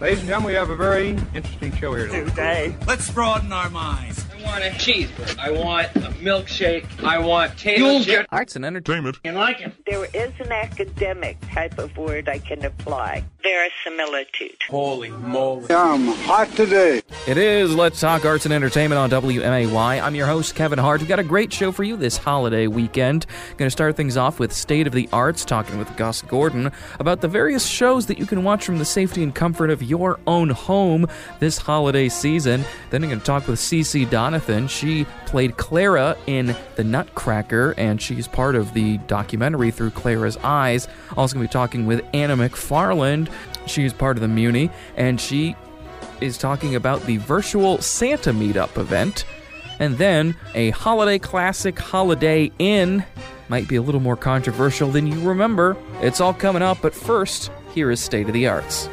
Ladies and gentlemen, we have a very interesting show here today. Today. Let's broaden our minds. I want a cheeseburger. I want a milkshake. I want tater chips. Arts and entertainment. You like it? There is an academic type of word I can apply. Verisimilitude. Holy moly. I'm hot today. It is Let's Talk Arts and Entertainment on WMAY. I'm your host, Kevin Hart. We've got a great show for you this holiday weekend. Going to start things off with State of the Arts, talking with Gus Gordon about the various shows that you can watch from the safety and comfort of your own home this holiday season. Then I'm going to talk with Cece Donathan. She played Clara in The Nutcracker, and she's part of the documentary Through Clara's Eyes. Also going to be talking with Anna McFarland. She's part of the Muni, and she is talking about the virtual Santa meetup event. And then a holiday classic, Holiday Inn. Might be a little more controversial than you remember. It's all coming up, but first, here is State of the Arts.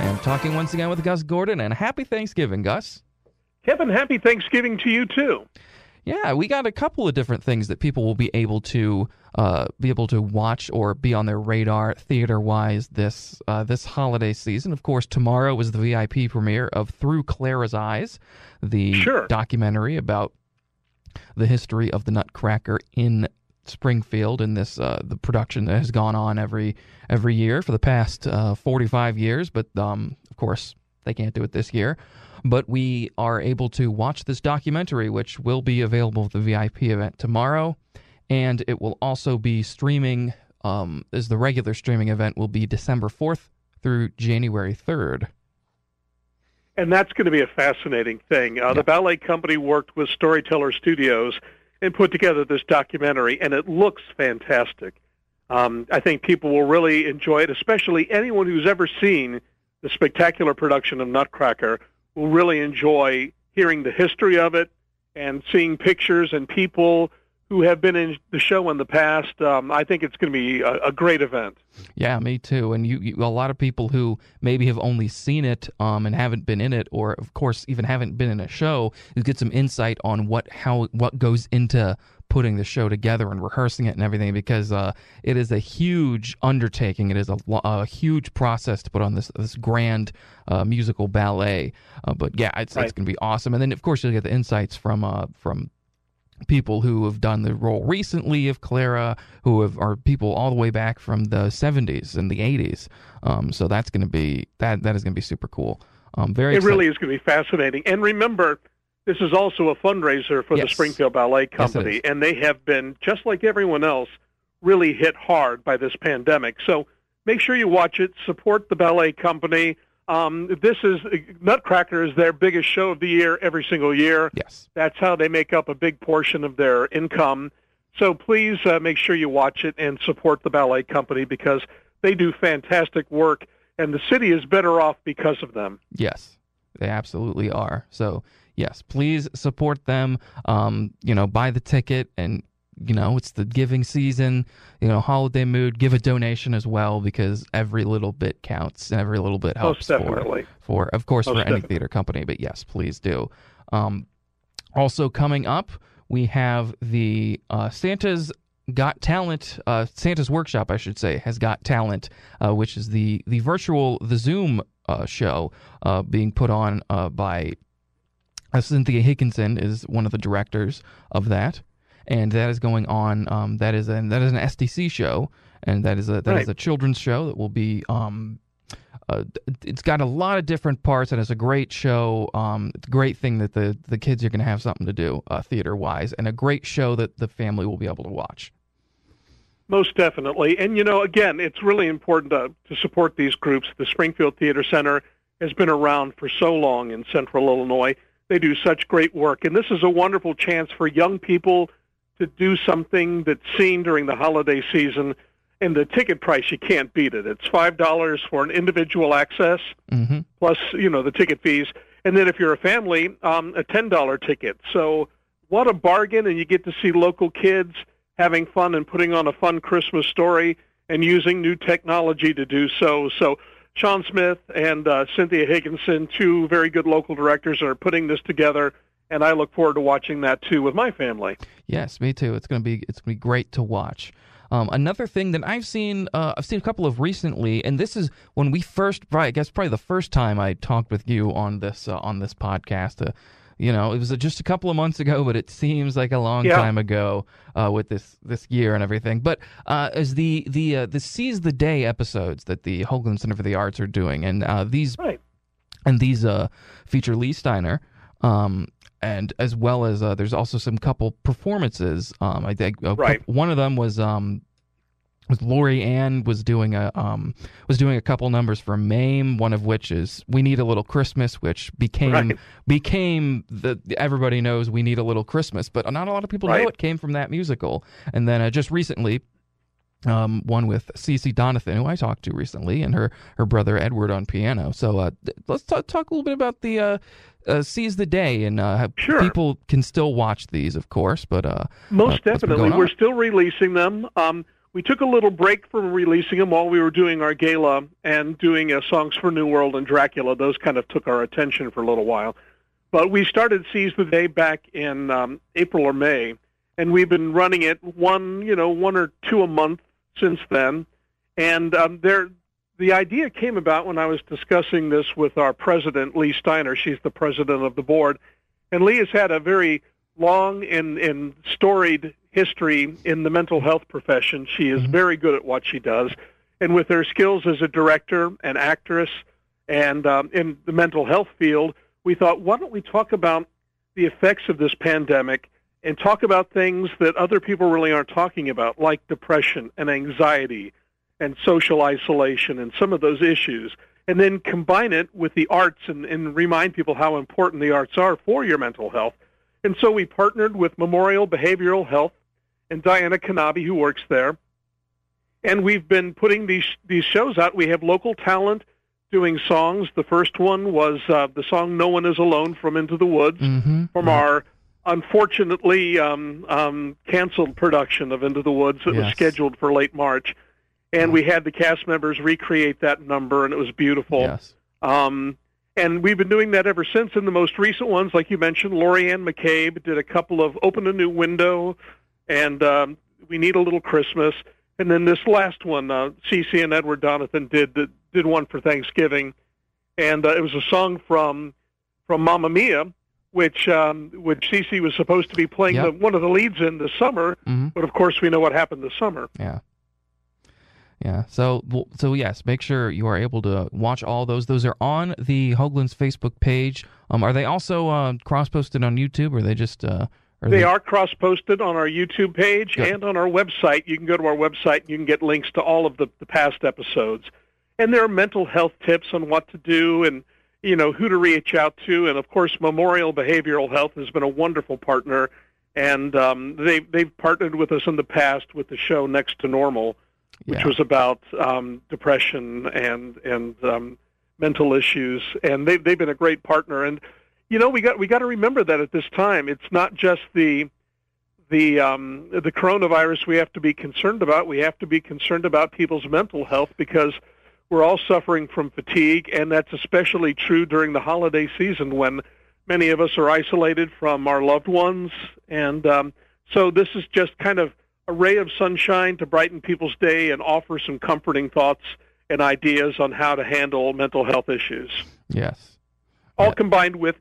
I'm talking once again with Gus Gordon, and happy Thanksgiving, Gus. Kevin, happy Thanksgiving to you too. Yeah, we got a couple of different things that people will be able to uh, be able to watch or be on their radar theater wise this uh, this holiday season. Of course, tomorrow is the VIP premiere of Through Clara's Eyes, the Sure. documentary about the history of the Nutcracker in Springfield and this uh, the production that has gone on every every year for the past uh, 45 years. But um, of course, they can't do it this year. But we are able to watch this documentary, which will be available at the VIP event tomorrow, and it will also be streaming. Um, as the regular streaming event will be December 4th through January 3rd. And that's going to be a fascinating thing. Uh, The ballet company worked with Storyteller Studios and put together this documentary, and it looks fantastic. Um, I think people will really enjoy it, especially anyone who's ever seen the spectacular production of Nutcracker will really enjoy hearing the history of it and seeing pictures and people who have been in the show in the past. Um, I think it's going to be a, a great event. Yeah, me too. And you, you, a lot of people who maybe have only seen it um, and haven't been in it, or of course even haven't been in a show, you get some insight on what how what goes into putting the show together and rehearsing it and everything because uh, it is a huge undertaking. It is a, a huge process to put on this this grand uh, musical ballet. Uh, but yeah, it's, it's going to be awesome. And then of course you'll get the insights from uh, from people who have done the role recently of Clara, who have are people all the way back from the 70s and the 80s. Um, so that's going to be that that is going to be super cool. Um, very It excited- really is going to be fascinating. And remember, this is also a fundraiser for the Springfield Ballet Company, is. and they have been, just like everyone else, really hit hard by this pandemic. So make sure you watch it, support the ballet company. Um, this is Nutcracker is their biggest show of the year every single year. Yes. That's how they make up a big portion of their income. So please uh, make sure you watch it and support the ballet company because they do fantastic work, and the city is better off because of them. Yes, they absolutely are. So yes, please support them. Um, you know, buy the ticket, and you know it's the giving season. You know, holiday mood. Give a donation as well because every little bit counts, and every little bit helps. Most definitely. For, for of course Most for any theater company, but yes, please do. Um, also coming up, we have the uh, Santa's Got Talent, uh, Santa's Workshop, I should say, has got talent, uh, which is the the virtual the Zoom uh, show uh, being put on uh, by uh, Cynthia Higginson is one of the directors of that, and that is going on. Um, that is an that is an SDC show, and that is a that is Right. a children's show that will be. Um, uh, it's got a lot of different parts, and it's a great show. Um, it's a great thing that the the kids are going to have something to do uh, theater wise, and a great show that the family will be able to watch. Most definitely. And, you know, again, it's really important to, to support these groups. The Springfield Theater Center has been around for so long in central Illinois. They do such great work. And this is a wonderful chance for young people to do something that's seen during the holiday season. And the ticket price, you can't beat it. It's $5 for an individual access, hmm plus, you know, the ticket fees. And then if you're a family, um, a $10 ticket. So what a bargain. And you get to see local kids having fun and putting on a fun Christmas story and using new technology to do so. So Sean Smith and uh, Cynthia Higginson, two very good local directors, are putting this together. And I look forward to watching that too with my family. Yes, me too. It's gonna be it's gonna be great to watch. Um, another thing that I've seen, uh, I've seen a couple of recently, and this is when we first, I guess, probably the first time I talked with you on this uh, on this podcast. Uh, you know, it was just a couple of months ago, but it seems like a long Yeah. time ago uh, with this this year and everything. But uh, as the the uh, the seize the day episodes that the Hoagland Center for the Arts are doing, and uh, these Right. and these uh, feature Lee Steiner, um, and as well as uh, there's also some couple performances. Um, I think Right. one of them was um, was Lori Ann was doing a um, was doing a couple numbers for Mame. One of which is "We Need a Little Christmas," which became Right. became the everybody knows "We Need a Little Christmas," but not a lot of people know it came from that musical. And then uh, just recently, um, one with Cece Donathan, who I talked to recently, and her her brother Edward on piano. So uh, let's talk, talk a little bit about the uh, uh, seize the day and uh, how Sure. people can still watch these, of course, but uh, Most uh, definitely. We're still releasing them. Um, we took a little break from releasing them while we were doing our gala and doing uh, Songs for New World and Dracula. Those kind of took our attention for a little while. But we started Seize the Day back in um, April or May, and we've been running it one, you know, one or two a month since then. And um, there, the idea came about when I was discussing this with our president, Lee Steiner. She's the president of the board, and Lee has had a very long and, and storied history in the mental health profession. She is very good at what she does, and with her skills as a director, and actress, and um, in the mental health field, we thought, why don't we talk about the effects of this pandemic and talk about things that other people really aren't talking about, like depression and anxiety and social isolation and some of those issues, and then combine it with the arts and, and remind people how important the arts are for your mental health. And so we partnered with Memorial Behavioral Health and Diana Kanabi, who works there. And we've been putting these these shows out. We have local talent doing songs. The first one was uh, the song "No One Is Alone" from Into the Woods hmm from our unfortunately um, um, canceled production of Into the Woods that was scheduled for late March. And we had the cast members recreate that number, and it was beautiful. yes, Um, and we've been doing that ever since. And the most recent ones, like you mentioned, Lori Ann McCabe did a couple of Open a New Window and um, We Need a Little Christmas. And then this last one, uh, Cece and Edward Donathan did did, did one for Thanksgiving, and uh, it was a song from from Mamma Mia, which um, which Cece was supposed to be playing Yep. the, one of the leads in this summer. Mhm. But of course, we know what happened this summer. yeah. Yeah. So, so yes, make sure you are able to watch all those. Those are on the Hoagland's Facebook page. Um, are they also uh, cross-posted on YouTube, or are they just? Uh, are They are cross posted on our YouTube page Good. and on our website. You can go to our website and you can get links to all of the, the past episodes. And there are mental health tips on what to do and you know who to reach out to. And of course, Memorial Behavioral Health has been a wonderful partner, and um, they they've partnered with us in the past with the show Next to Normal, which Yeah. was about um, depression and and um, mental issues. And they they've been a great partner. And you know we got we got to remember that at this time, it's not just the the um, the coronavirus we have to be concerned about. We have to be concerned about people's mental health because we're all suffering from fatigue, and that's especially true during the holiday season when many of us are isolated from our loved ones. And um, so this is just kind of a ray of sunshine to brighten people's day and offer some comforting thoughts and ideas on how to handle mental health issues. Yes. All Yeah. combined with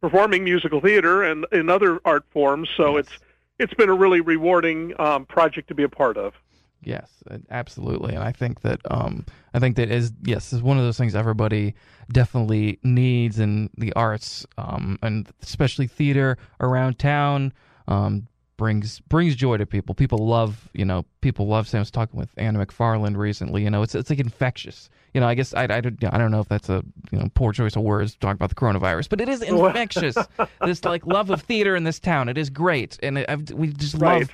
performing musical theater and in other art forms. So Yes. it's it's been a really rewarding um, project to be a part of. Yes, absolutely, and I think that um, I think that is yes is one of those things everybody definitely needs in the arts, um, and especially theater around town. Um, brings brings joy to people. People love you know people love. Say I was talking with Anna McFarland recently. You know, it's it's like infectious. You know, I guess I, I, don't- I don't know if that's a you know poor choice of words to talk about the coronavirus, but it is infectious. this like love of theater in this town. It is great, and it, I've, we just Right. love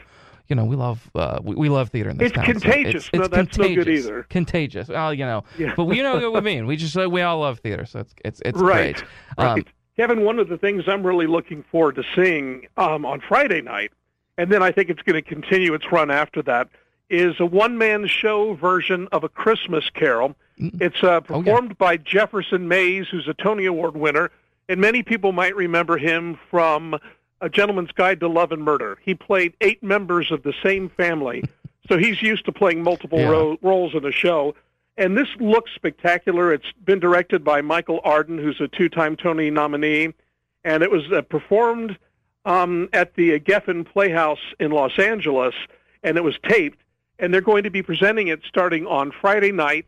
you know, we love uh, we, we love theater in this It's town. so contagious. it's, No, it's that's no good contagious. either. Contagious. Well, you know, Yeah. but you know what we mean. We just uh, we all love theater, so it's it's it's right. great. right. Um, Kevin, one of the things I'm really looking forward to seeing um, on Friday night, and then I think it's going to continue its run after that, is a one-man show version of a Christmas Carol. It's uh, Oh, yeah. performed by Jefferson Mays, who's a Tony Award winner, and many people might remember him from A Gentleman's Guide to Love and Murder. He played eight members of the same family. So he's used to playing multiple Yeah. ro- roles in a show. And this looks spectacular. It's been directed by Michael Arden, who's a two-time Tony nominee, and it was uh, performed um, at the Geffen Playhouse in Los Angeles, and it was taped. And they're going to be presenting it starting on Friday night.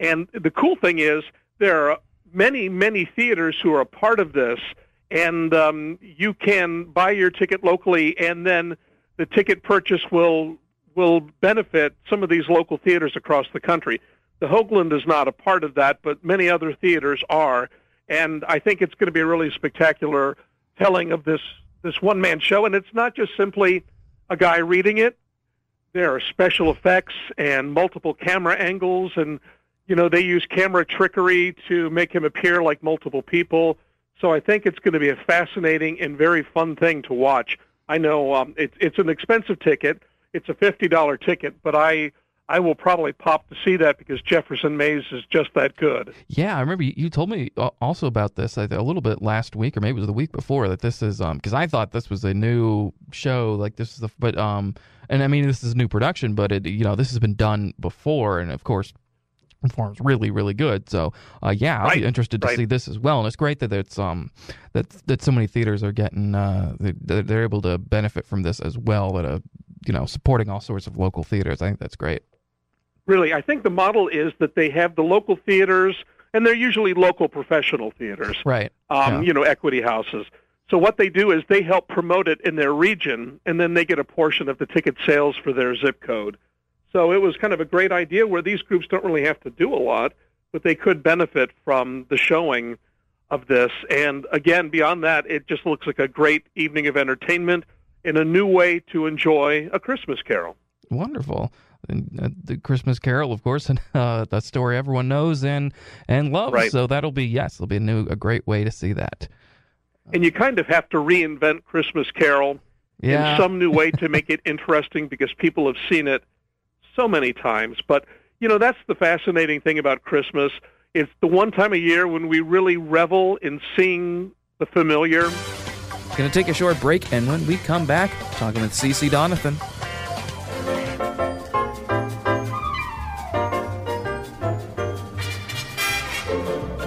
And the cool thing is there are many, many theaters who are a part of this, and um, you can buy your ticket locally, and then the ticket purchase will will benefit some of these local theaters across the country. The Hoagland is not a part of that, but many other theaters are, and I think it's going to be a really spectacular telling of this this one man show, and it's not just simply a guy reading it. There are special effects and multiple camera angles, and you know they use camera trickery to make him appear like multiple people. So I think it's going to be a fascinating and very fun thing to watch. I know um, it's it's an expensive ticket. It's a fifty dollar ticket, but I I will probably pop to see that because Jefferson Mays is just that good. Yeah, I remember you, told me also about this a little bit last week, or maybe it was the week before. That this is um because I thought this was a new show, like this is the but um and I mean this is a new production, but it you know this has been done before, and of course performs really really good. So uh, yeah, I'll Right, be interested to right. see this as well, and it's great that it's um that that so many theaters are getting uh they, they're able to benefit from this as well. That uh you know supporting all sorts of local theaters. I think that's great. Really, I think the model is that they have the local theaters, and they're usually local professional theaters. Right. um, Yeah. you know, equity houses. So what they do is they help promote it in their region, and then they get a portion of the ticket sales for their zip code. So it was kind of a great idea where these groups don't really have to do a lot, but they could benefit from the showing of this. And again, beyond that, it just looks like a great evening of entertainment and a new way to enjoy a Christmas Carol. Wonderful. And, uh, the Christmas Carol, of course, and uh, that story everyone knows and and loves. Right. So that'll be yes, it'll be a new a great way to see that. And you kind of have to reinvent Christmas Carol Yeah. in some new way to make it interesting because people have seen it so many times. But, you know, that's the fascinating thing about Christmas. It's the one time a year when we really revel in seeing the familiar. Going to take a short break, and when we come back, talking with CC Donathan.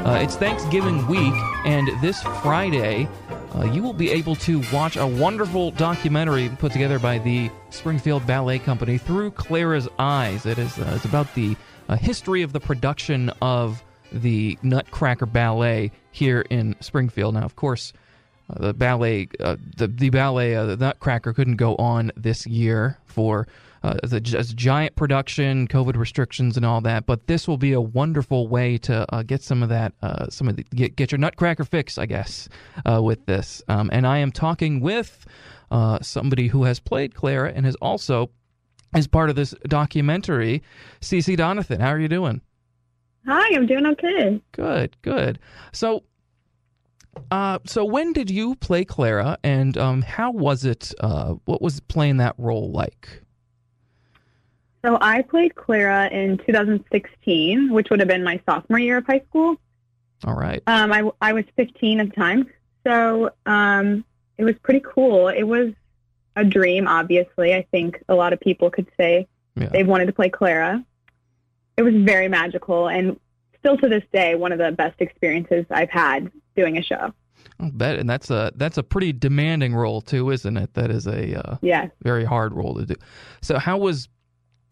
Uh, it's Thanksgiving week, and this Friday, uh, you will be able to watch a wonderful documentary put together by the Springfield Ballet Company through Clara's Eyes. It is uh, it's about the uh, history of the production of the Nutcracker Ballet here in Springfield. Now, of course, uh, the ballet, uh, the the ballet, uh, the Nutcracker couldn't go on this year for uh, as, a, as a giant production, COVID restrictions, and all that. But this will be a wonderful way to uh, get some of that, uh, some of the get, get your Nutcracker fix, I guess, uh, with this. Um, and I am talking with uh, somebody who has played Clara and has also is part of this documentary. CC Donathan, how are you doing? Hi, I'm doing okay. Good, good. So, uh, so when did you play Clara, and um, how was it? Uh, what was playing that role like? So I played Clara in 2016, which would have been my sophomore year of high school. All right. Um, I, I was 15 at the time, so um, it was pretty cool. It was a dream, obviously. I think a lot of people could say Yeah. they wanted to play Clara. It was very magical, and still to this day, one of the best experiences I've had doing a show. I'll bet, and that's a that's a pretty demanding role too, isn't it? That is a uh, Yes. very hard role to do. So, how was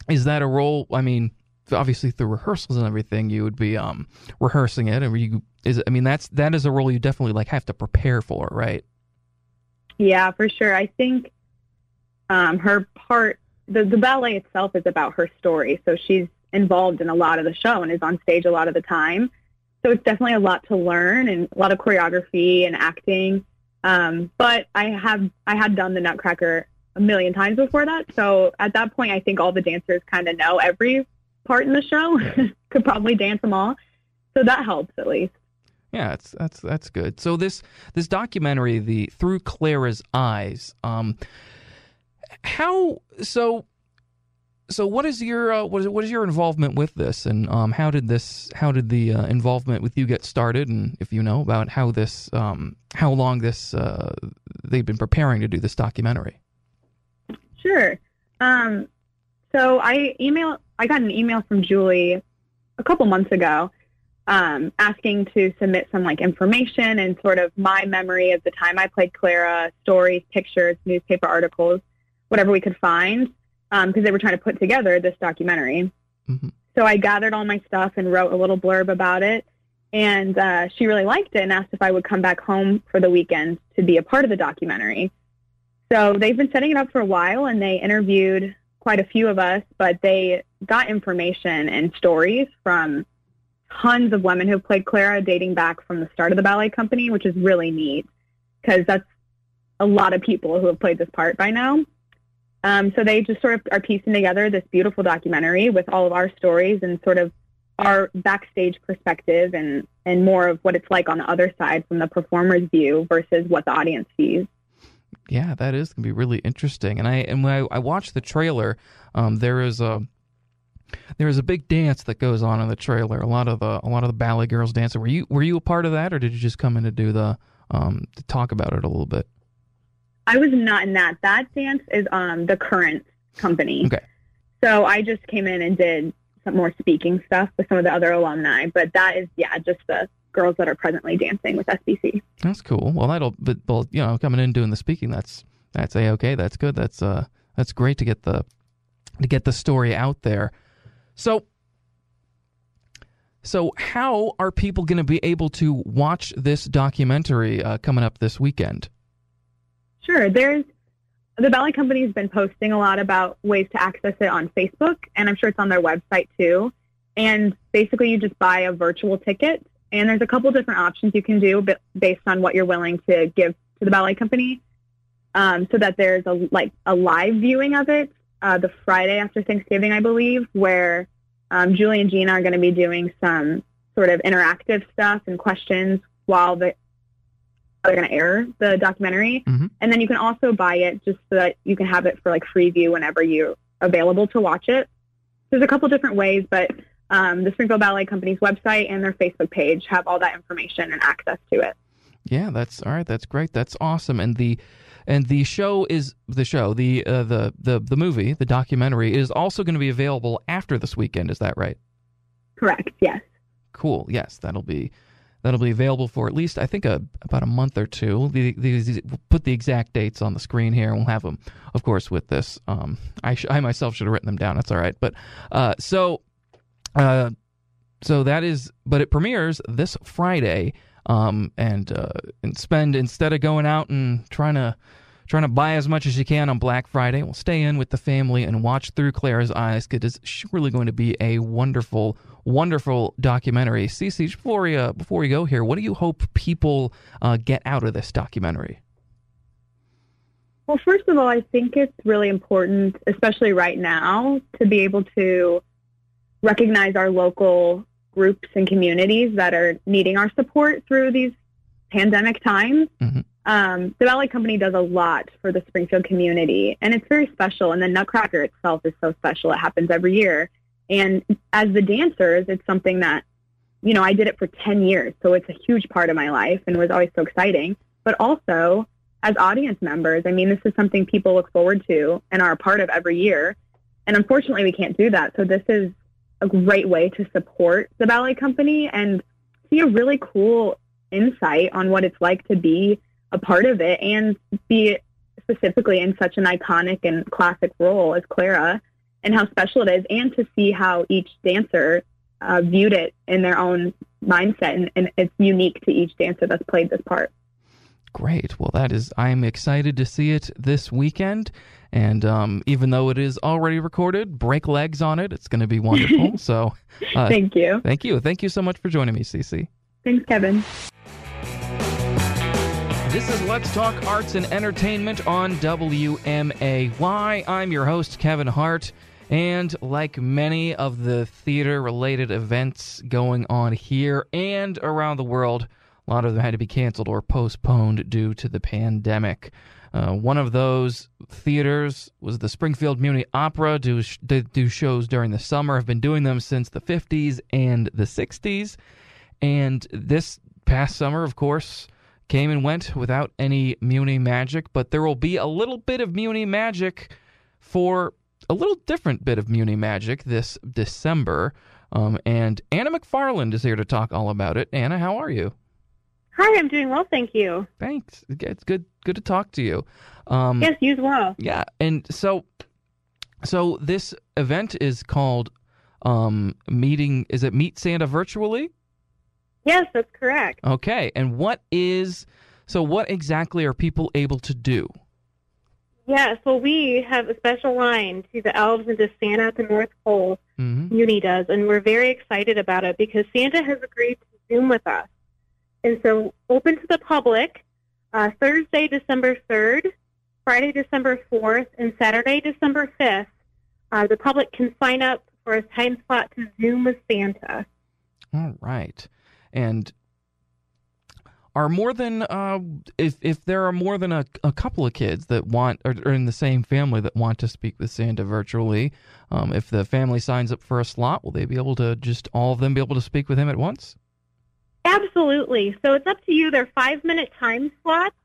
is that a role? I mean, obviously through rehearsals and everything, you would be um rehearsing it, and you is I mean that's that is a role you definitely like have to prepare for, right? Yeah, for sure. I think um, her part, the, the ballet itself is about her story. So she's involved in a lot of the show and is on stage a lot of the time. So it's definitely a lot to learn and a lot of choreography and acting. Um, but I have I had done the Nutcracker a million times before that. So at that point, I think all the dancers kind of know every part in the show, could probably dance them all. So that helps at least. Yeah, it's that's that's good. So this this documentary, the Through Clara's Eyes, um, how so so what is your uh, what is what is your involvement with this, and um, how did this how did the uh, involvement with you get started, and if you know about how this um, how long this uh, they've been preparing to do this documentary. Sure. Um, So I email I got an email from Julie a couple months ago um, asking to submit some like information and sort of my memory of the time I played Clara, stories, pictures, newspaper articles, whatever we could find, because um, they were trying to put together this documentary. Mhm. So I gathered all my stuff and wrote a little blurb about it. And uh, she really liked it and asked if I would come back home for the weekend to be a part of the documentary. So they've been setting it up for a while and they interviewed quite a few of us, but they got information and stories from tons of women who've played Clara dating back from the start of the ballet company, which is really neat because that's a lot of people who have played this part by now. Um, so they just sort of are piecing together this beautiful documentary with all of our stories and sort of our backstage perspective and, and more of what it's like on the other side from the performer's view versus what the audience sees. Yeah, that is gonna be really interesting. And I and when I, I watched the trailer, um, there is a there is a big dance that goes on in the trailer. A lot of the a lot of the ballet girls dancing. Were you were you a part of that, or did you just come in to do the um to talk about it a little bit? I was not in that. That dance is um, the current company. Okay. So I just came in and did some more speaking stuff with some of the other alumni. But that is, yeah, just the girls that are presently dancing with SBC. That's cool. Well, that'll but well, you know, coming in doing the speaking, that's that's a okay. That's good. That's uh that's great to get the to get the story out there. So so how are people going to be able to watch this documentary uh, coming up this weekend? Sure. There's the ballet company has been posting a lot about ways to access it on Facebook, and I'm sure it's on their website too. And basically, you just buy a virtual ticket, and there's a couple different options you can do but based on what you're willing to give to the ballet company. Um, so that there's a like a live viewing of it uh, the Friday after Thanksgiving, I believe, where um, Julie and Gina are going to be doing some sort of interactive stuff and questions while the they're going to air the documentary. Mhm. And then you can also buy it just so that you can have it for like free view whenever you're available to watch it. There's a couple different ways, but um, the Springfield Ballet Company's website and their Facebook page have all that information and access to it. Yeah, that's all right. That's great. That's awesome. And the and the show is the show the uh, the the the movie the documentary is also going to be available after this weekend. Is that right? Correct. Yes. Cool. Yes, that'll be that'll be available for at least I think a, about a month or two. The, the, we'll put the exact dates on the screen here, and we'll have them, of course, with this. Um, I sh- I myself should have written them down. That's all right. But uh, so uh, so that is, but it premieres this Friday. Um, and uh, and spend instead of going out and trying to trying to buy as much as you can on Black Friday. We'll stay in with the family and watch through Claire's eyes. It is surely going to be a wonderful, wonderful documentary. Cece, before we uh, before we go here, what do you hope people uh, get out of this documentary? Well, first of all, I think it's really important, especially right now, to be able to recognize our local groups and communities that are needing our support through these pandemic times. Mhm. Um, the ballet company does a lot for the Springfield community, and it's very special. And the Nutcracker itself is so special; it happens every year. And as the dancers, it's something that you know I did it for ten years, so it's a huge part of my life, and it was always so exciting. But also, as audience members, I mean, this is something people look forward to and are a part of every year. And unfortunately, we can't do that. So this is a great way to support the ballet company and see a really cool insight on what it's like to be a part of it and be specifically in such an iconic and classic role as Clara and how special it is and to see how each dancer uh, viewed it in their own mindset and, and it's unique to each dancer that's played this part. Great. Well, that is. I'm excited to see it this weekend. And um, even though it is already recorded, break legs on it. It's going to be wonderful. so, uh, Thank you. thank you. Thank you so much for joining me, Cece. Thanks, Kevin. This is Let's Talk Arts and Entertainment on WMAY. I'm your host, Kevin Hart. And like many of the theater related events going on here and around the world, a lot of them had to be canceled or postponed due to the pandemic. Uh, one of those theaters was the Springfield Muni Opera. Do, do, shows during the summer. Have been doing them since the 50s and the 60s. And this past summer, of course, came and went without any Muni magic. But there will be a little bit of Muni magic for a little different bit of Muni magic this December. Um, and Anna McFarland is here to talk all about it. Anna, how are you? Hi, I'm doing well, thank you. Thanks. It's good. Good to talk to you. Um, Yes, you as well. Yeah, and so, so this event is called um, meeting. Is it Meet Santa virtually? Yes, that's correct. Okay, and what is so? What exactly are people able to do? Yes, well, we have a special line to the elves and to Santa at the North Pole. hmm Uni does, and we're very excited about it because Santa has agreed to Zoom with us. And so, open to the public uh, Thursday, December 3rd, Friday, December 4th, and Saturday, December 5th. Uh, the public can sign up for a time slot to Zoom with Santa. All right, and are more than uh, if if there are more than a, a couple of kids that want or, or in the same family that want to speak with Santa virtually, um, if the family signs up for a slot, will they be able to just all of them be able to speak with him at once? Absolutely. So it's up to you. They're five minute time slots.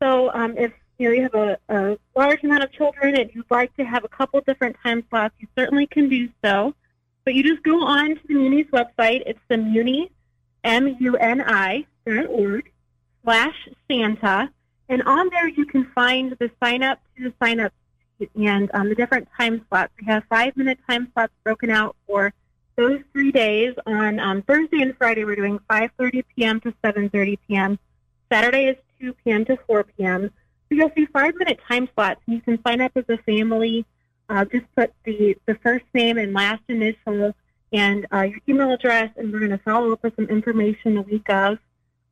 So um, if you know you have a, a large amount of children and you'd like to have a couple different time slots, you certainly can do so. But you just go on to the Muni's website. It's the Muni, M U N I dot org slash Santa, and on there you can find the sign up to the sign up and um, the different time slots. We have five minute time slots broken out for those three days. On um, Thursday and Friday, we're doing 5:30 p.m. to 7:30 p.m. Saturday is 2 p.m. to 4 p.m. So you'll see five-minute time slots, and you can sign up as a family. Uh, just put the the first name and last initial and uh, your email address, and we're going to follow up with some information a week of.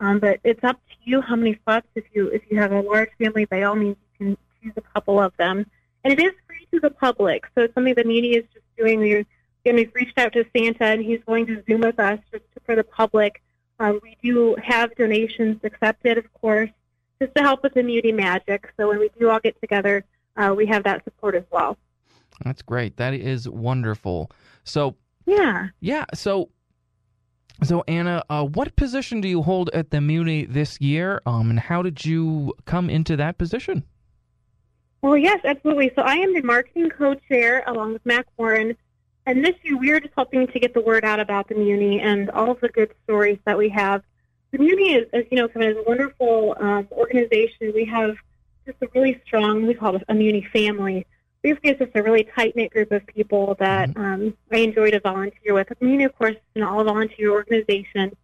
Um, but it's up to you how many slots. If you if you have a large family, by all means, you can choose a couple of them. And it is free to the public, so it's something the media is just doing. We're and we've reached out to Santa, and he's going to Zoom with us just for the public. Um, we do have donations accepted, of course, just to help with the Muni Magic. So when we do all get together, uh, we have that support as well. That's great. That is wonderful. So Yeah. yeah, so so Anna, uh, what position do you hold at the Muni this year? Um, and how did you come into that position? Well, yes, absolutely. So I am the marketing co-chair along with Mac Warren. And this year we are just hoping to get the word out about the Muni and all of the good stories that we have. The Muni is, as you know, kind of a wonderful um, organization. We have just a really strong, we call it a Muni family. Basically, it's just a really tight-knit group of people that um, I enjoy to volunteer with. The Muni, of course, is an all-volunteer organization.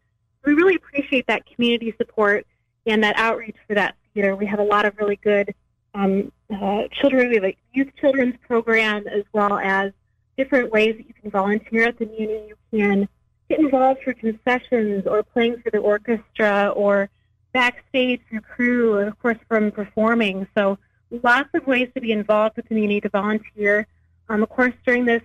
We really appreciate that community support and that outreach for that theater. We have a lot of really good um, uh, children. We have a youth children's program as well as different ways that you can volunteer at the Muni. You can get involved for concessions or playing for the orchestra or backstage for crew and of course from performing. So lots of ways to be involved with the Muni to volunteer. Um, of course, during this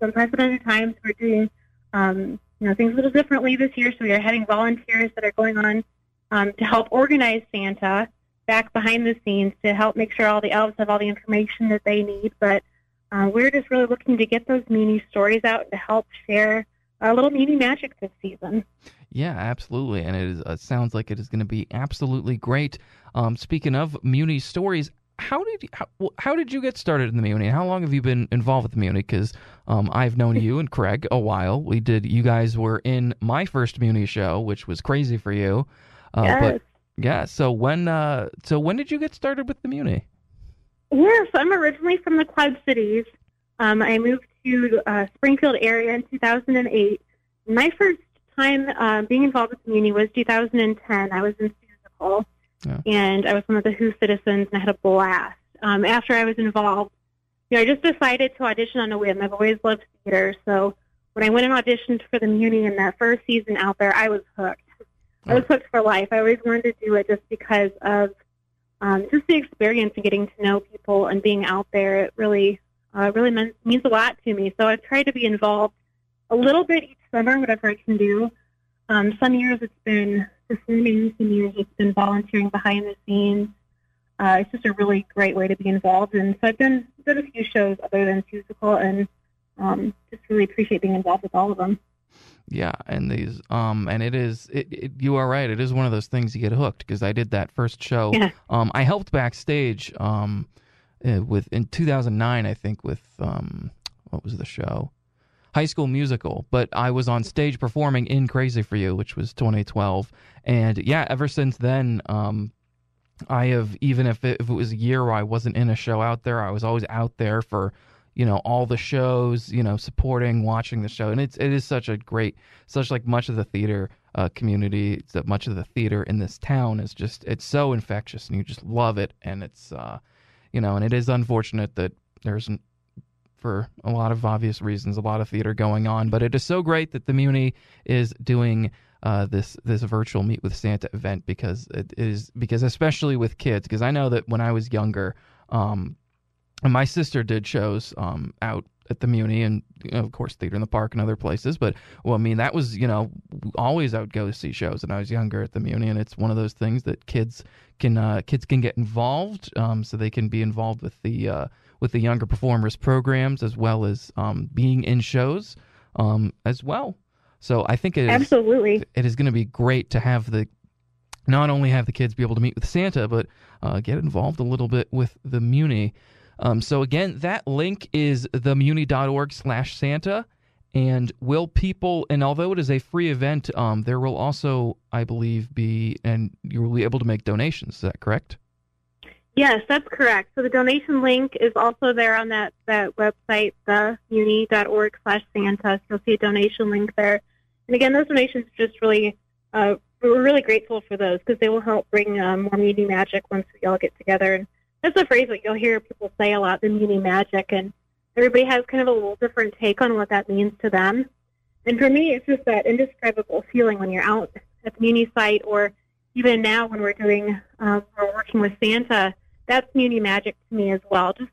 unprecedented times, we're doing um, you know things a little differently this year. So we are having volunteers that are going on um, to help organize Santa back behind the scenes to help make sure all the elves have all the information that they need. But uh, we're just really looking to get those Muni stories out to help share a little Muni magic this season. Yeah, absolutely, and it is, uh, sounds like it is going to be absolutely great. Um, speaking of Muni stories, how did you, how, how did you get started in the Muni? How long have you been involved with the Muni? Because um, I've known you and Craig a while. We did. You guys were in my first Muni show, which was crazy for you. Uh, Yes. But yeah, so when uh, so when did you get started with the Muni? Yes, I'm originally from the Quad Cities. Um, I moved to uh, Springfield area in 2008. My first time uh, being involved with the Muni was 2010. I was in Seussical, Yeah. and I was one of the Who citizens, and I had a blast. Um, after I was involved, you know, I just decided to audition on a whim. I've always loved theater, so when I went and auditioned for the Muni in that first season out there, I was hooked. I was hooked for life. I always wanted to do it just because of um, just the experience and getting to know people and being out there. It really, uh, really means, means a lot to me. So I've tried to be involved a little bit each summer, whatever I can do. Um, some years it's been performing, some years it's been volunteering behind the scenes. Uh, it's just a really great way to be involved. And so I've done, done a few shows other than Seussical and um, just really appreciate being involved with all of them. Yeah, and these um and it is it, it you are right. It is one of those things you get hooked because I did that first show. Yeah. Um I helped backstage um uh, with in 2009, I think, with um, what was the show? High School Musical. But I was on stage performing in Crazy for You, which was 2012, and yeah, ever since then, um, I have even if it, if it was a year where I wasn't in a show out there, I was always out there for you know all the shows you know supporting watching the show. And it's it is such a great such like much of the theater uh, community that much of the theater in this town is just it's so infectious and you just love it. And it's uh you know and it is unfortunate that there's for a lot of obvious reasons a lot of theater going on. But it is so great that the muni is doing uh, this this virtual meet with Santa event because it is because especially with kids because I know that when I was younger um, and my sister did shows um, out at the Muni and you know, of course Theater in the Park and other places. But well, I mean that was you know always I would go to see shows when I was younger at the Muni, and it's one of those things that kids can uh, kids can get involved, um, so they can be involved with the uh, with the younger performers programs as well as um, being in shows um, as well. So I think it is, Absolutely. it is going to be great to have the not only have the kids be able to meet with Santa, but uh, get involved a little bit with the Muni. Um, so again, that link is themuni.org slash Santa. And will people, and although it is a free event, um, there will also, I believe, be, and you will be able to make donations. Is that correct? Yes, that's correct. So the donation link is also there on that, that website, themuni.org slash Santa. So you'll see a donation link there. And again, those donations just really, uh, we're really grateful for those because they will help bring um, more Muni magic once we all get together and that's a phrase that you'll hear people say a lot, the Muni magic, and everybody has kind of a little different take on what that means to them. And for me, it's just that indescribable feeling when you're out at the Muni site, or even now when we're doing, um, we're working with Santa. That's Muni magic to me as well. Just,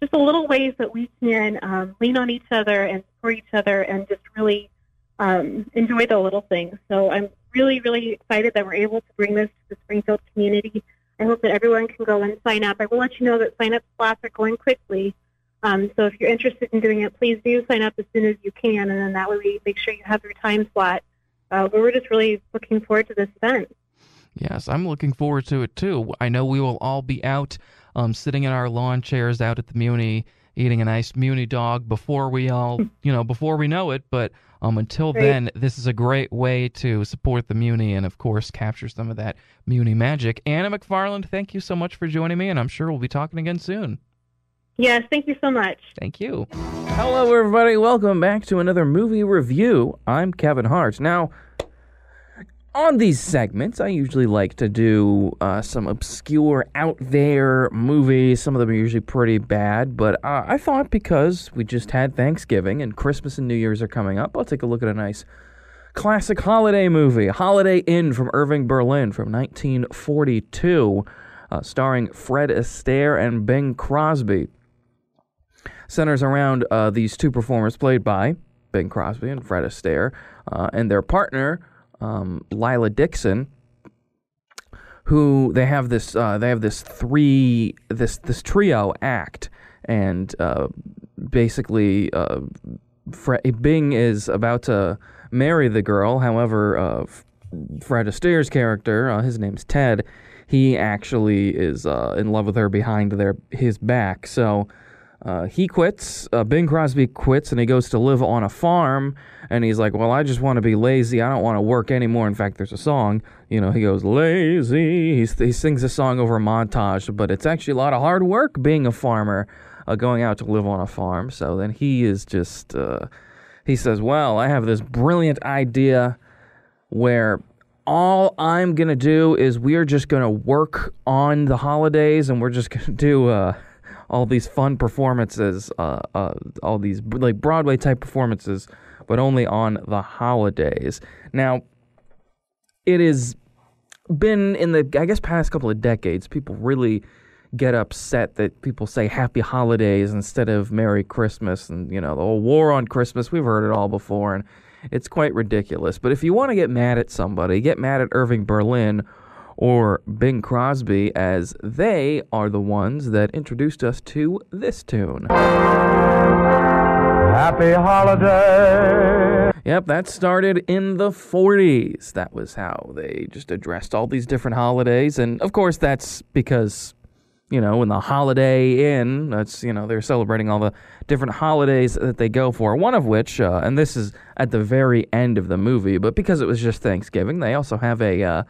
just the little ways that we can um, lean on each other and support each other, and just really um, enjoy the little things. So I'm really, really excited that we're able to bring this to the Springfield community. I hope that everyone can go and sign up. I will let you know that sign-up slots are going quickly. Um, so if you're interested in doing it, please do sign up as soon as you can, and then that way we make sure you have your time slot. Uh, but we're just really looking forward to this event. Yes, I'm looking forward to it too. I know we will all be out, um, sitting in our lawn chairs out at the Muni, eating a nice Muni dog before we all, you know, before we know it. But um, until Great. then, this is a great way to support the Muni and, of course, capture some of that Muni magic. Anna McFarland, thank you so much for joining me, and I'm sure we'll be talking again soon. Yes, thank you so much. Thank you. Hello, everybody. Welcome back to another movie review. I'm Kevin Hart. Now, on these segments, I usually like to do uh, some obscure, out there movies. Some of them are usually pretty bad, but uh, I thought because we just had Thanksgiving and Christmas and New Year's are coming up, I'll take a look at a nice classic holiday movie, Holiday Inn from Irving Berlin from 1942, uh, starring Fred Astaire and Bing Crosby. Centers around uh, these two performers played by Bing Crosby and Fred Astaire, uh, and their partner um, Lila Dixon, who they have this uh, they have this three this this trio act, and uh, basically uh, Bing is about to marry the girl. However, uh, Fred Astaire's character, uh, his name's Ted, he actually is uh, in love with her behind their his back. So. Uh, he quits. Uh, Bing Crosby quits, and he goes to live on a farm. And he's like, "Well, I just want to be lazy. I don't want to work anymore." In fact, there's a song. You know, he goes lazy. He's, he sings a song over a montage, but it's actually a lot of hard work being a farmer, uh, going out to live on a farm. So then he is just. Uh, he says, "Well, I have this brilliant idea where." All I'm gonna do is we are just gonna work on the holidays, and we're just gonna do uh, all these fun performances, uh, uh, all these like Broadway type performances, but only on the holidays. Now, it has been in the I guess past couple of decades, people really get upset that people say Happy Holidays instead of Merry Christmas, and you know the whole war on Christmas. We've heard it all before, and it's quite ridiculous. But if you want to get mad at somebody, get mad at Irving Berlin or Bing Crosby, as they are the ones that introduced us to this tune. Happy holiday. Yep, that started in the 40s. That was how they just addressed all these different holidays. And of course, that's because you know, in the Holiday Inn. That's you know they're celebrating all the different holidays that they go for. One of which, uh, and this is at the very end of the movie, but because it was just Thanksgiving, they also have a uh,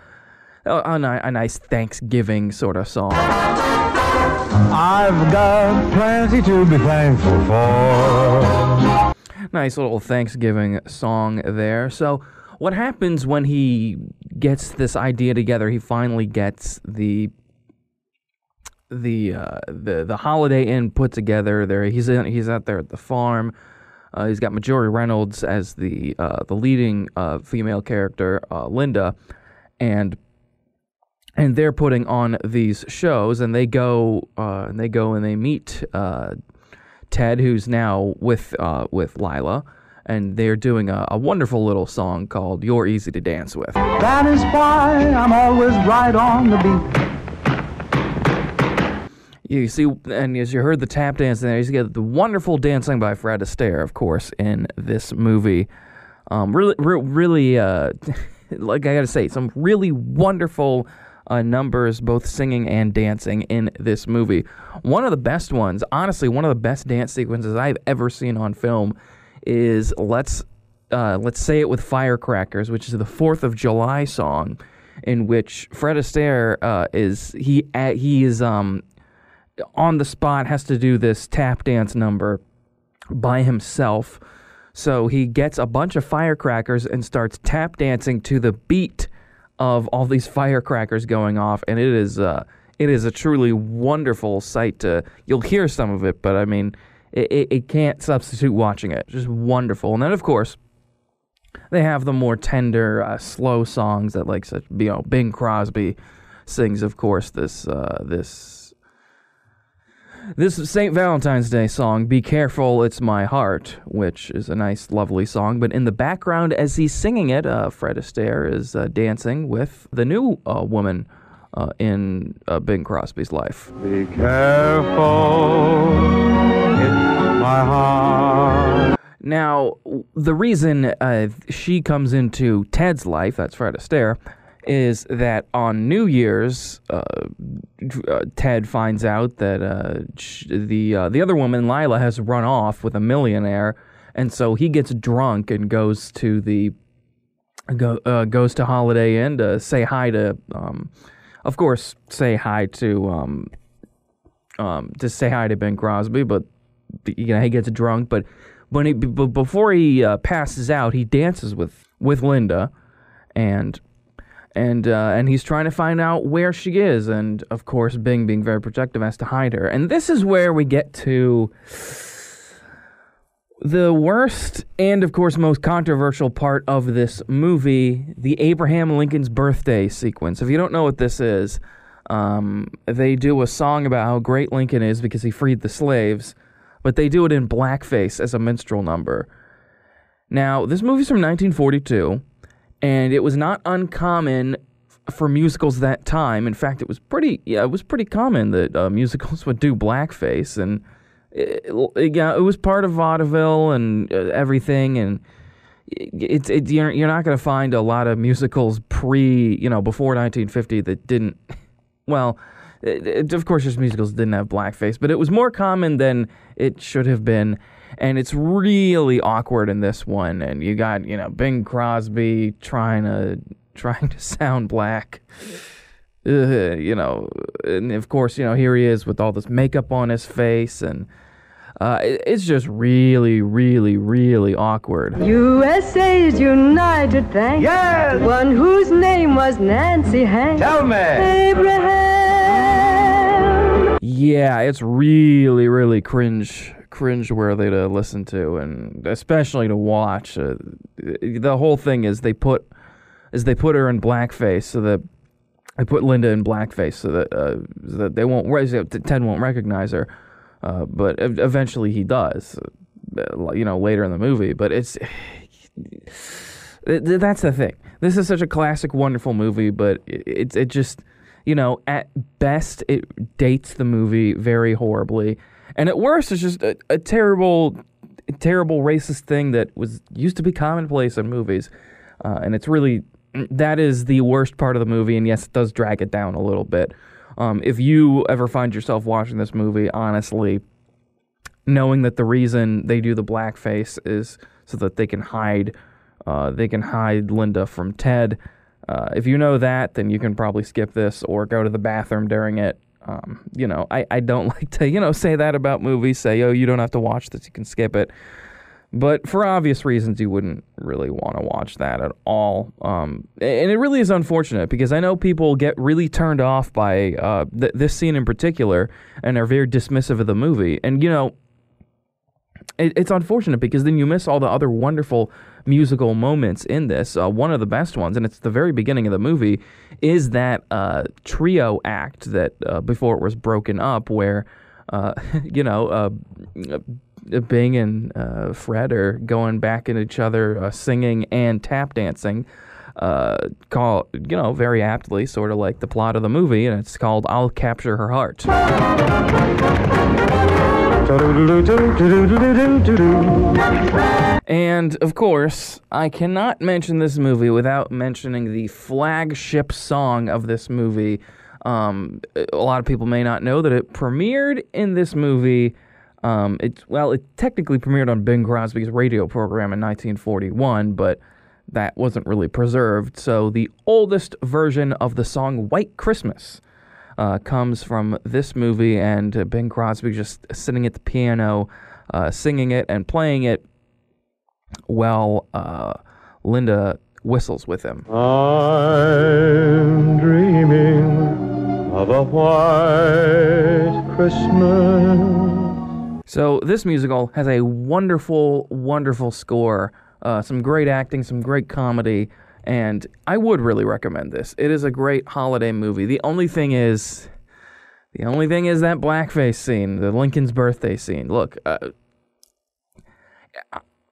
a, a nice Thanksgiving sort of song. I've got plenty to be thankful for. Nice little Thanksgiving song there. So, what happens when he gets this idea together? He finally gets the the uh, the the Holiday Inn put together. There, he's in, he's out there at the farm. Uh, he's got Marjorie Reynolds as the uh, the leading uh, female character, uh, Linda, and and they're putting on these shows, and they go uh, and they go and they meet Ted, who's now with with Lila. And they're doing a, a wonderful little song called "You're Easy to Dance With." That is why I'm always right on the beat. You see, and as you heard the tap dance there, you get the wonderful dancing by Fred Astaire, of course, in this movie. Um, really, re- really, uh, like I gotta say, some really wonderful uh, numbers, both singing and dancing, in this movie. One of the best ones, honestly, one of the best dance sequences I've ever seen on film is "Let's uh, Let's Say It with Firecrackers," which is the Fourth of July song, in which Fred Astaire uh, is he he is um on the spot has to do this tap dance number by himself. So he gets a bunch of firecrackers and starts tap dancing to the beat of all these firecrackers going off, and it is uh, it is a truly wonderful sight. To you'll hear some of it, but I mean, it, it, it can't substitute watching it. Just wonderful. And then of course, they have the more tender, uh, slow songs that like such you know Bing Crosby sings. Of course, this uh, this this St. Valentine's Day song, Be Careful, It's My Heart, which is a nice, lovely song. But in the background, as he's singing it, uh, Fred Astaire is uh, dancing with the new uh, woman uh, in uh, Bing Crosby's life. Be careful, it's my heart. Now, the reason uh, she comes into Ted's life, that's Fred Astaire, is that on New Year's, uh, uh, Ted finds out that uh, the uh, the other woman, Lila, has run off with a millionaire, and so he gets drunk and goes to the go, uh, goes to Holiday Inn to say hi to, um, of course, say hi to um, um, to say hi to Bing Crosby, but you know he gets drunk, but when he b- before he uh, passes out, he dances with with Linda, and and uh, and he's trying to find out where she is, and of course, Bing, being very protective, has to hide her. And this is where we get to the worst and, of course, most controversial part of this movie: the Abraham Lincoln's birthday sequence. If you don't know what this is, um, they do a song about how great Lincoln is because he freed the slaves, but they do it in blackface as a minstrel number. Now, this movie's from 1942 and it was not uncommon for musicals that time. In fact, it was pretty yeah, it was pretty common that uh, musicals would do blackface, and it, it, yeah, it was part of vaudeville and uh, everything. And it's it, you're you're not going to find a lot of musicals pre you know before 1950 that didn't. Well, of course, just musicals didn't have blackface, but it was more common than it should have been and it's really awkward in this one. And you got you know Bing Crosby trying to trying to sound black. Uh, you know, and of course, you know here he is with all this makeup on his face, and uh, it, it's just really, really, really awkward. USA's United Thanks. Yes! One whose name was Nancy Hanks. Tell me. Abraham. Yeah, it's really, really cringe cringeworthy to listen to and especially to watch. Uh, the whole thing is they put is they put her in blackface so that they put Linda in blackface so that uh, so that they won't Ted won't recognize her. Uh, but eventually he does, uh, you know, later in the movie. But it's that's the thing. This is such a classic, wonderful movie, but it it just you know at best it dates the movie very horribly and at worst, it's just a, a terrible, terrible racist thing that was used to be commonplace in movies. Uh, and it's really that is the worst part of the movie. And yes, it does drag it down a little bit. Um, if you ever find yourself watching this movie, honestly, knowing that the reason they do the blackface is so that they can hide uh, they can hide Linda from Ted. Uh, if you know that, then you can probably skip this or go to the bathroom during it. Um, you know, I, I don't like to, you know, say that about movies, say, oh, you don't have to watch this, you can skip it. But for obvious reasons, you wouldn't really want to watch that at all. Um, and it really is unfortunate because I know people get really turned off by uh, th- this scene in particular and are very dismissive of the movie. And, you know, it, it's unfortunate because then you miss all the other wonderful musical moments in this. Uh, one of the best ones, and it's the very beginning of the movie, is that uh, trio act that uh, before it was broken up, where uh, you know. Uh, Bing and uh, Fred are going back at each other, singing and tap dancing. call you know very aptly, sort of like the plot of the movie, and it's called "I'll Capture Her Heart." And of course, I cannot mention this movie without mentioning the flagship song of this movie. Um, a lot of people may not know that it premiered in this movie. Um, it well, it technically premiered on Bing Crosby's radio program in 1941, but that wasn't really preserved. So the oldest version of the song "White Christmas" uh, comes from this movie, and uh, Bing Crosby just sitting at the piano, uh, singing it and playing it while uh, Linda whistles with him. I'm dreaming of a white Christmas. So this musical has a wonderful, wonderful score, uh, some great acting, some great comedy and I would really recommend this. It is a great holiday movie. The only thing is, the only thing is that blackface scene, the Lincoln's birthday scene. Look, uh,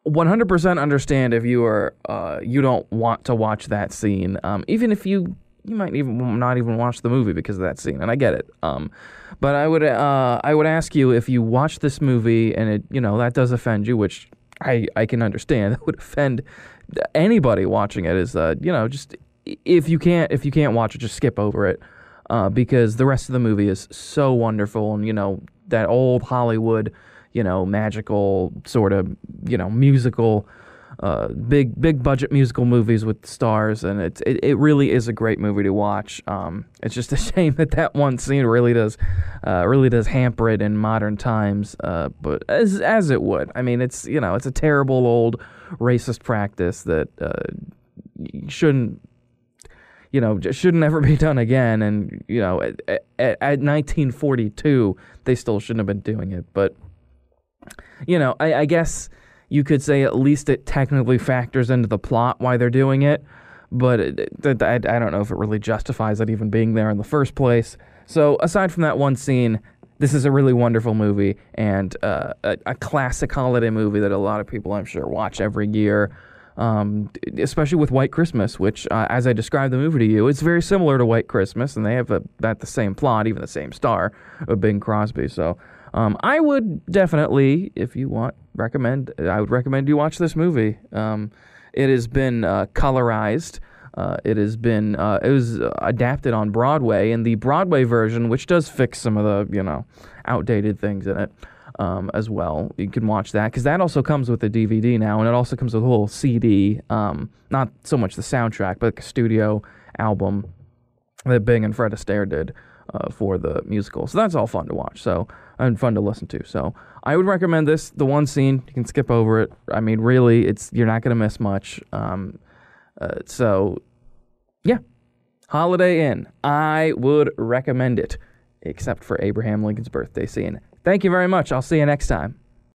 100% understand if you are uh, you don't want to watch that scene. Um, even if you you might even not even watch the movie because of that scene, and I get it. Um, but I would uh, I would ask you if you watch this movie and it you know that does offend you, which I I can understand. That would offend anybody watching it is uh, you know just if you can't if you can't watch it just skip over it uh, because the rest of the movie is so wonderful and you know that old Hollywood you know magical sort of you know musical uh, big big budget musical movies with stars, and it's it, it really is a great movie to watch. Um, it's just a shame that that one scene really does uh, really does hamper it in modern times, uh, but as as it would. I mean, it's you know it's a terrible old racist practice that uh, shouldn't you know shouldn't ever be done again. And you know at, at, at 1942 they still shouldn't have been doing it, but you know I, I guess you could say at least it technically factors into the plot why they're doing it, but it, I, I don't know if it really justifies it even being there in the first place. So aside from that one scene, this is a really wonderful movie and uh, a, a, classic holiday movie that a lot of people, I'm sure, watch every year. Um, especially with White Christmas, which, uh, as I described the movie to you, it's very similar to White Christmas, and they have about the same plot, even the same star, of Bing Crosby. So um, I would definitely, if you want, recommend. I would recommend you watch this movie. Um, it has been uh, colorized. Uh, it has been uh, it was adapted on Broadway, and the Broadway version, which does fix some of the you know outdated things in it um, as well. You can watch that because that also comes with a DVD now, and it also comes with a whole CD. Um, not so much the soundtrack, but like a studio album that Bing and Fred Astaire did uh, for the musical. So that's all fun to watch. So and fun to listen to. So I would recommend this. The one scene you can skip over it. I mean, really, it's you're not gonna miss much. Um, uh, so yeah, Holiday Inn. I would recommend it, except for Abraham Lincoln's birthday scene. Thank you very much. I'll see you next time.